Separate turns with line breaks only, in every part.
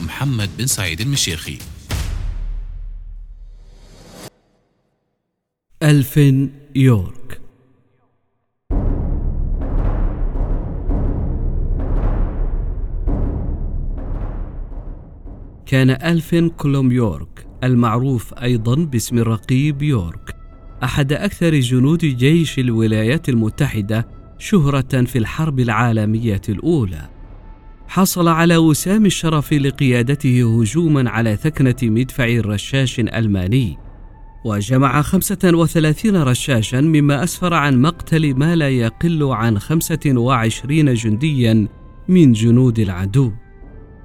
محمد بن سعيد المشيخي.
ألفن يورك. كان ألفن كولوم يورك المعروف أيضا باسم الرقيب يورك أحد أكثر جنود جيش الولايات المتحدة شهرة في الحرب العالمية الأولى. حصل على وسام الشرف لقيادته هجوما على ثكنة مدفع رشاش ألماني وجمع 35 رشاشا مما أسفر عن مقتل ما لا يقل عن 25 جنديا من جنود العدو.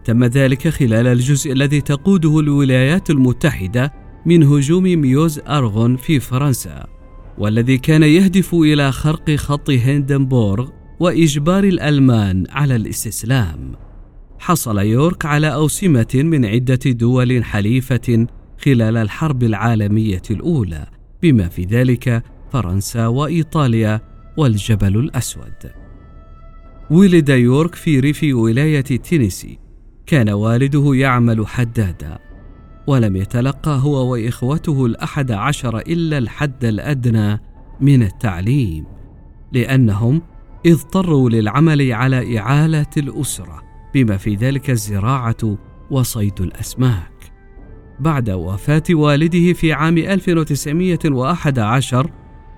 تم ذلك خلال الجزء الذي تقوده الولايات المتحدة من هجوم ميوز أرغون في فرنسا والذي كان يهدف إلى خرق خط هندنبورغ وإجبار الألمان على الاستسلام. حصل يورك على أوسمة من عدة دول حليفة خلال الحرب العالمية الأولى بما في ذلك فرنسا وإيطاليا والجبل الأسود. ولد يورك في ريف ولاية تينيسي. كان والده يعمل حدادا. ولم يتلقى هو وإخوته الأحد عشر إلا الحد الأدنى من التعليم لأنهم اضطروا للعمل على إعالة الأسرة بما في ذلك الزراعة وصيد الأسماك. بعد وفاة والده في عام 1911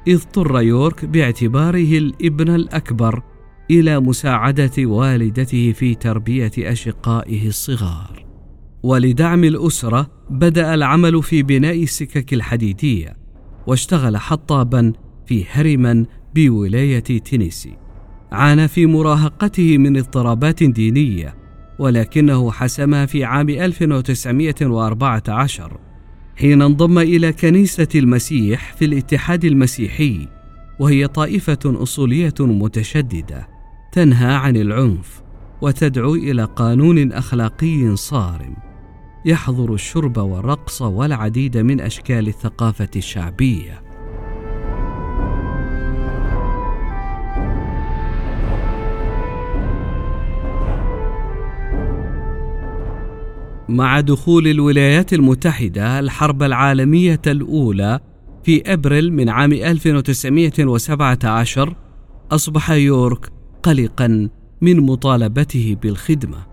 اضطر يورك باعتباره الإبن الأكبر إلى مساعدة والدته في تربية أشقائه الصغار. ولدعم الأسرة بدأ العمل في بناء السكك الحديدية واشتغل حطابا في هرمن بولاية تينيسي. عانى في مراهقته من اضطرابات دينية ولكنه حسمها في عام 1914 حين انضم إلى كنيسة المسيح في الاتحاد المسيحي وهي طائفة أصولية متشددة تنهى عن العنف وتدعو إلى قانون أخلاقي صارم يحظر الشرب والرقص والعديد من أشكال الثقافة الشعبية. مع دخول الولايات المتحدة الحرب العالمية الأولى في أبريل من عام 1917 أصبح يورك قلقا من مطالبته بالخدمة.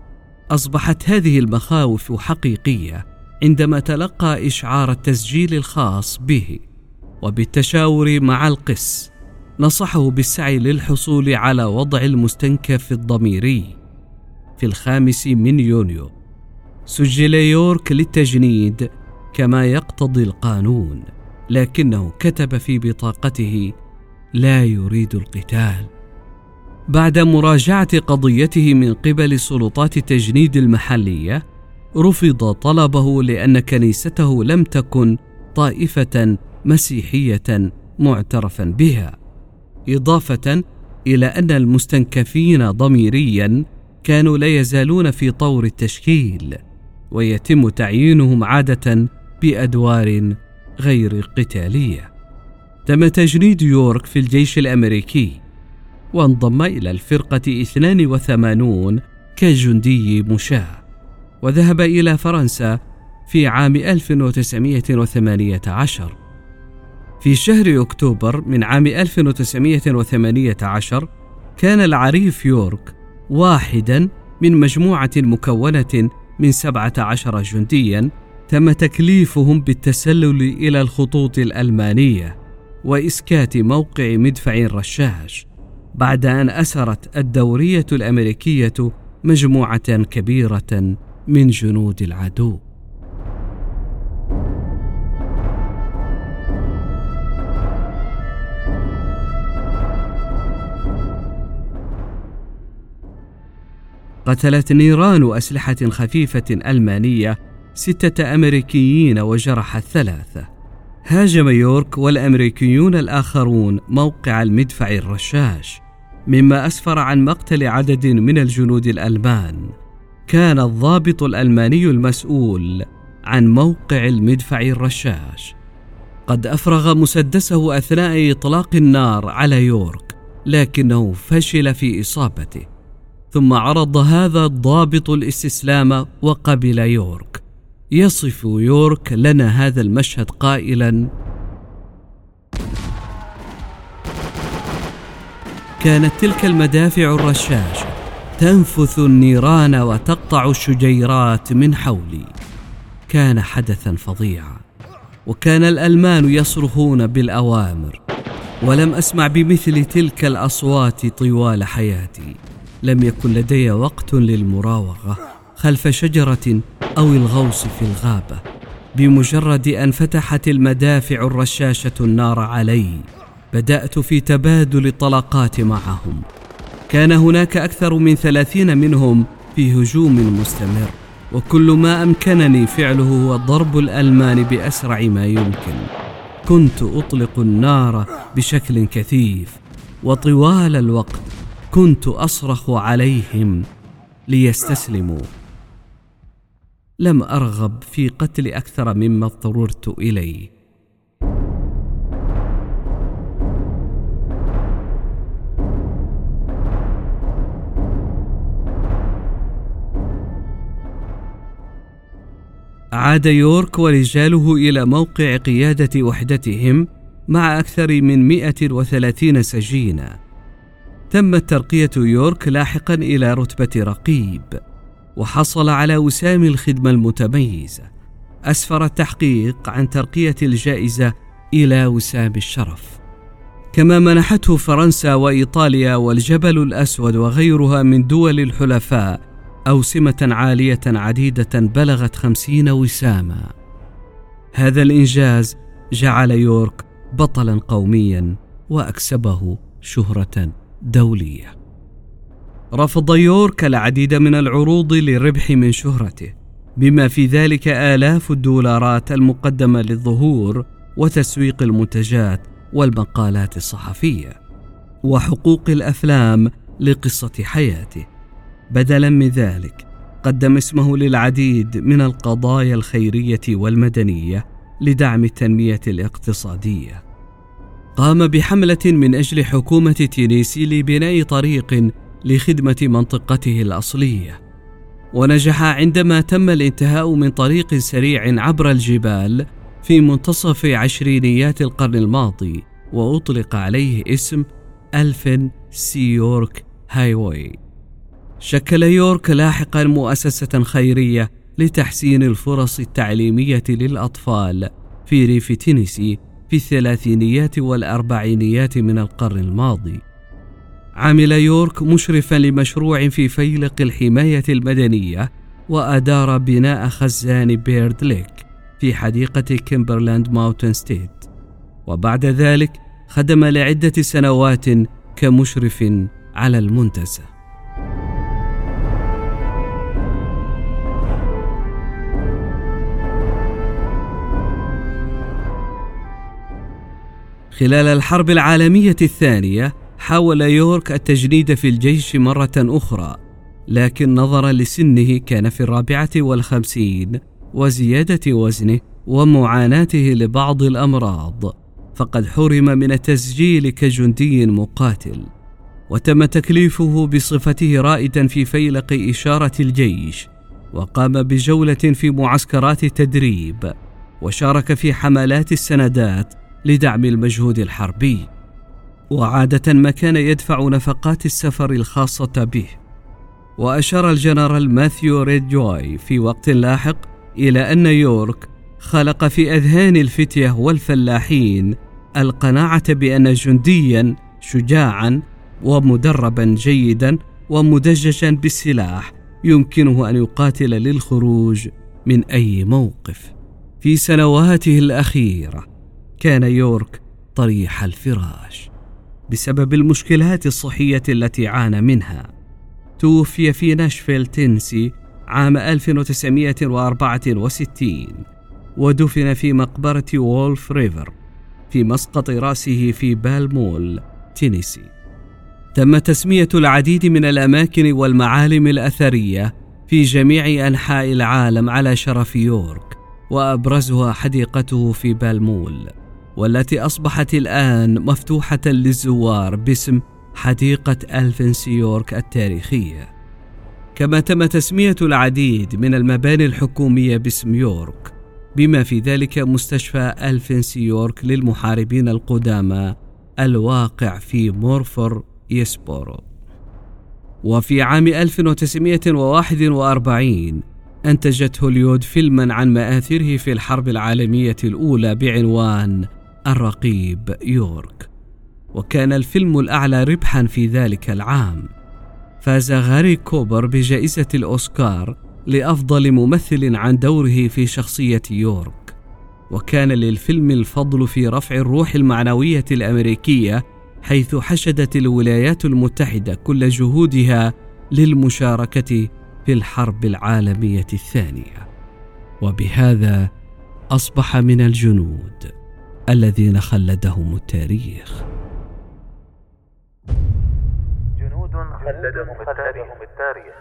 أصبحت هذه المخاوف حقيقية عندما تلقى إشعار التسجيل الخاص به. وبالتشاور مع القس نصحه بالسعي للحصول على وضع المستنكف الضميري في الخامس من يونيو. سجل يورك للتجنيد كما يقتضي القانون لكنه كتب في بطاقته لا يريد القتال بعد مراجعة قضيته من قبل سلطات التجنيد المحلية، رفض طلبه لأن كنيسته لم تكن طائفة مسيحية معترفا بها، إضافة إلى أن المستنكفين ضميريا كانوا لا يزالون في طور التشكيل، ويتم تعيينهم عادة بأدوار غير قتالية. تم تجنيد يورك في الجيش الأمريكي وانضم إلى الفرقة 82 كجندي مشاة وذهب إلى فرنسا في عام 1918 في شهر أكتوبر من عام 1918 كان العريف يورك واحدا من مجموعة مكونة من 17 جنديا تم تكليفهم بالتسلل إلى الخطوط الألمانية وإسكات موقع مدفع رشاش بعد أن أسرت الدورية الأمريكية مجموعة كبيرة من جنود العدو. قتلت نيران أسلحة خفيفة ألمانية ستة أمريكيين وجرحت ثلاثة هاجم يورك والأمريكيون الآخرون موقع المدفع الرشاش مما أسفر عن مقتل عدد من الجنود الألمان. كان الضابط الألماني المسؤول عن موقع المدفع الرشاش. قد أفرغ مسدسه أثناء إطلاق النار على يورك لكنه فشل في إصابته. ثم عرض هذا الضابط الاستسلام وقبل يورك. يصف يورك لنا هذا المشهد قائلا كانت تلك المدافع الرشاشه تنفث النيران وتقطع الشجيرات من حولي. كان حدثا فظيعا وكان الألمان يصرخون بالأوامر ولم أسمع بمثل تلك الأصوات طوال حياتي. لم يكن لدي وقت للمراوغة خلف شجرة أو الغوص في الغابة بمجرد أن فتحت المدافع الرشاشة النار علي بدأت في تبادل الطلقات معهم. كان هناك أكثر من ثلاثين منهم في هجوم مستمر وكل ما أمكنني فعله هو ضرب الألمان بأسرع ما يمكن. كنت أطلق النار بشكل كثيف وطوال الوقت كنت أصرخ عليهم ليستسلموا. لم أرغب في قتل أكثر مما اضطررت إليه. عاد يورك ورجاله إلى موقع قيادة وحدتهم مع أكثر من 130 سجينا تمت ترقية يورك لاحقا إلى رتبة رقيب وحصل على وسام الخدمة المتميزة أسفر التحقيق عن ترقية الجائزة إلى وسام الشرف. كما منحته فرنسا وإيطاليا والجبل الأسود وغيرها من دول الحلفاء أوسمة عالية عديدة بلغت خمسين وساما. هذا الإنجاز جعل يورك بطلا قوميا وأكسبه شهرة دولية. رفض يورك العديد من العروض للربح من شهرته بما في ذلك آلاف الدولارات المقدمة للظهور وتسويق المنتجات والمقالات الصحفية وحقوق الأفلام لقصة حياته. بدلا من ذلك قدم اسمه للعديد من القضايا الخيرية والمدنية لدعم التنمية الاقتصادية. قام بحملة من أجل حكومة تينيسي لبناء طريق لخدمة منطقته الأصلية. ونجح عندما تم الانتهاء من طريق سريع عبر الجبال في منتصف عشرينيات القرن الماضي وأطلق عليه اسم ألفن سي يورك هايوي. شكل يورك لاحقا مؤسسة خيرية لتحسين الفرص التعليمية للأطفال في ريف تينيسي في الثلاثينيات والأربعينيات من القرن الماضي. عمل يورك مشرفا لمشروع في فيلق الحماية المدنية وأدار بناء خزان بيرد ليك في حديقة كيمبرلاند ماونتن ستيت. وبعد ذلك خدم لعدة سنوات كمشرف على المنتزه. خلال الحرب العالمية الثانية حاول يورك التجنيد في الجيش مرة أخرى لكن نظرا لسنه كان في الرابعة والخمسين وزيادة وزنه ومعاناته لبعض الأمراض فقد حرم من التسجيل كجندي مقاتل. وتم تكليفه بصفته رائدا في فيلق إشارة الجيش وقام بجولة في معسكرات التدريب وشارك في حملات السندات لدعم المجهود الحربي وعادة ما كان يدفع نفقات السفر الخاصة به. وأشار الجنرال ماثيو ريدجوي في وقت لاحق إلى أن يورك خلق في أذهان الفتية والفلاحين القناعة بأن جنديا شجاعا ومدربا جيدا ومدججا بالسلاح يمكنه أن يقاتل للخروج من أي موقف. في سنواته الأخيرة كان يورك طريح الفراش بسبب المشكلات الصحية التي عانى منها. توفي في ناشفيل تينسي عام 1964 ودفن في مقبرة وولف ريفر في مسقط رأسه في بالمول تينيسي. تم تسمية العديد من الأماكن والمعالم الأثرية في جميع أنحاء العالم على شرف يورك وأبرزها حديقته في بالمول. والتي أصبحت الآن مفتوحة للزوار باسم حديقة ألفين سي يورك التاريخية. كما تم تسمية العديد من المباني الحكومية باسم يورك بما في ذلك مستشفى ألفين سي يورك للمحاربين القدامى الواقع في مورفريسبورو. وفي عام 1941 أنتجت هوليود فيلما عن مآثره في الحرب العالمية الأولى بعنوان الرقيب يورك. وكان الفيلم الأعلى ربحا في ذلك العام. فاز غاري كوبر بجائزة الأوسكار لأفضل ممثل عن دوره في شخصية يورك. وكان للفيلم الفضل في رفع الروح المعنوية الأمريكية حيث حشدت الولايات المتحدة كل جهودها للمشاركة في الحرب العالمية الثانية. وبهذا أصبح من الجنود. الذين خلدهم التاريخ.
جنود خلدهم التاريخ.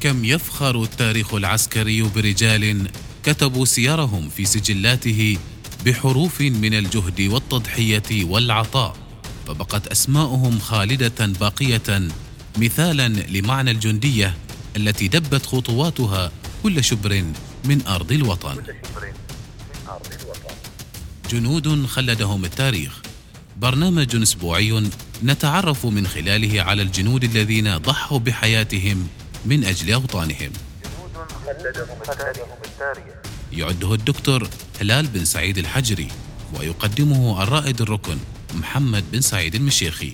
كم يفخر التاريخ العسكري برجال كتبوا سيرهم في سجلاته بحروف من الجهد والتضحية والعطاء فبقت أسماؤهم خالدة باقية مثالا لمعنى الجندية التي دبت خطواتها كل شبر من أرض الوطن. جنود خلدهم التاريخ. برنامج أسبوعي نتعرف من خلاله على الجنود الذين ضحوا بحياتهم من أجل أوطانهم. يعده الدكتور هلال بن سعيد الحجري ويقدمه الرائد الركن محمد بن سعيد المشيخي.